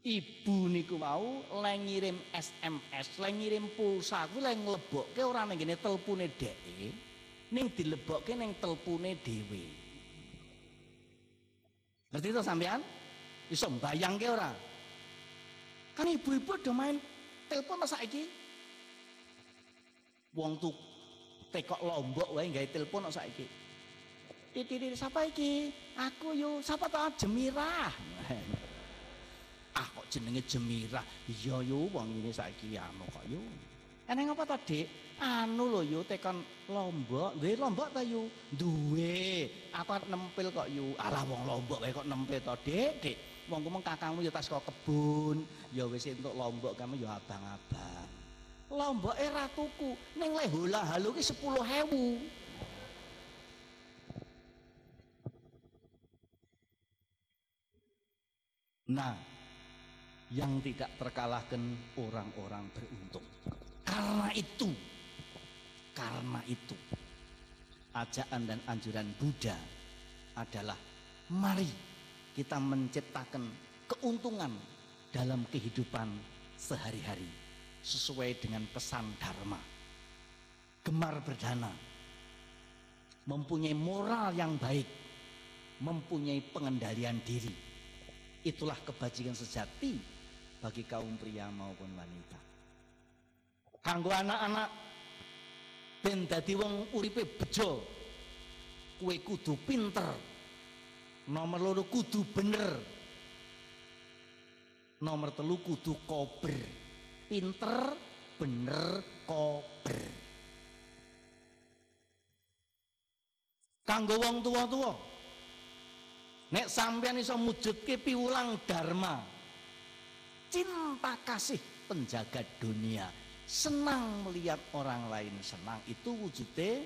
Speaker 1: Ibu niku mau le ngirim SMS, le ngirim pulsa kuwi le nglebokke ora ning ngene telpone dheke, ning dilebokke ning telpone dhewe. Ngerti to sampean? Iso mbayangke ora? Kan ibu-ibu udah main telepon masa iki? Wong tuh tekok lombok wae gawe telepon masa iki. Titi siapa iki? Aku yo, siapa tau Jemirah. jenenge Jemirah. Iya yo wong ini saiki anu kok yo. Eneng apa tadi anu lho yo tekan lombok. Duwe lombok ta yo? Duwe aku nempel kok yo? Alah wong lombok wae kok nempel to dik? Dik wong kumeng kakangmu yo tas kok kebun. Ya wis entuk lombok kamu yo abang-abang. Lombok era tuku ning le hola halu ki 10.000 Nah, yang tidak terkalahkan orang-orang beruntung. Karena itu, karena itu, ajaan dan anjuran Buddha adalah mari kita menciptakan keuntungan dalam kehidupan sehari-hari sesuai dengan pesan Dharma. Gemar berdana, mempunyai moral yang baik, mempunyai pengendalian diri. Itulah kebajikan sejati bagi kaum pria maupun wanita. Kanggo anak-anak ben dadi wong uripe bejo. Kowe kudu pinter. Nomor loro kudu bener. Nomor telu kudu kober. Pinter, bener, kober. Kanggo wong tua-tua. Nek sampean iso mujudke piwulang dharma, cinta kasih penjaga dunia. Senang melihat orang lain senang. Itu wujudnya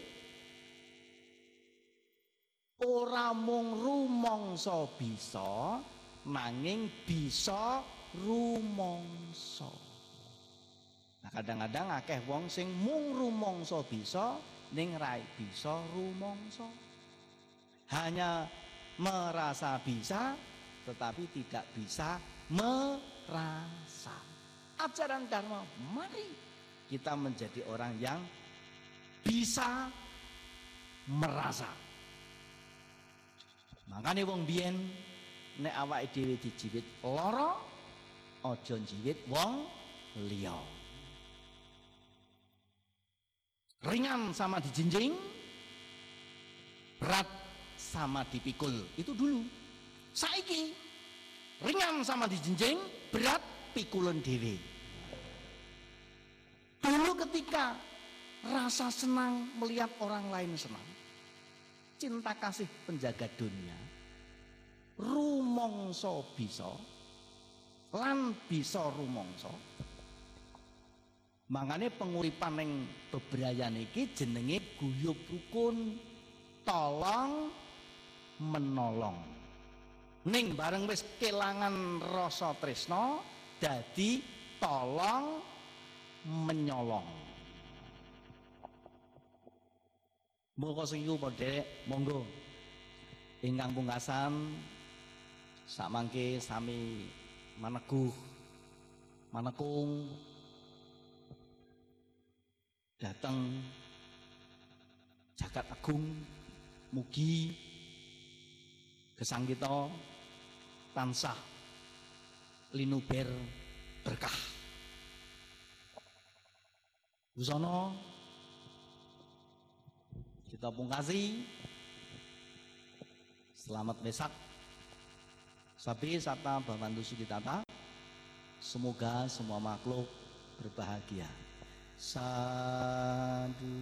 Speaker 1: ora mung rumangsa bisa nanging bisa rumangsa. Nah kadang-kadang akeh wong sing mung rumangsa bisa ning ra bisa rumangsa. Hanya merasa bisa tetapi tidak bisa merasa. Ajaran Dharma, mari kita menjadi orang yang bisa merasa. Makanya wong biyen nek awake dhewe dijivit lara aja njivit wong liya. Ringan sama dijinjing, berat sama dipikul. Itu dulu. Saiki ringan sama dijinjing, berat pikulan dhewe. Dulu ketika rasa senang melihat orang lain senang, cinta kasih penjaga dunia, rumongso bisa, lan bisa rumongso. Mangane penguripan ning bebrayan iki jenenge guyub rukun, tolong menolong. Ning bareng wis kelangan rasa tresno dadi tolong menyolong. Monggo sing iku monggo. Ingkang pungkasan sakmangke sami maneguh manekung datang jagat agung mugi gesang kita tansah linuber berkah. Busono kita pungkasi. Selamat besak Sabi Sata Bamandu Suditata Semoga semua makhluk berbahagia. Sadu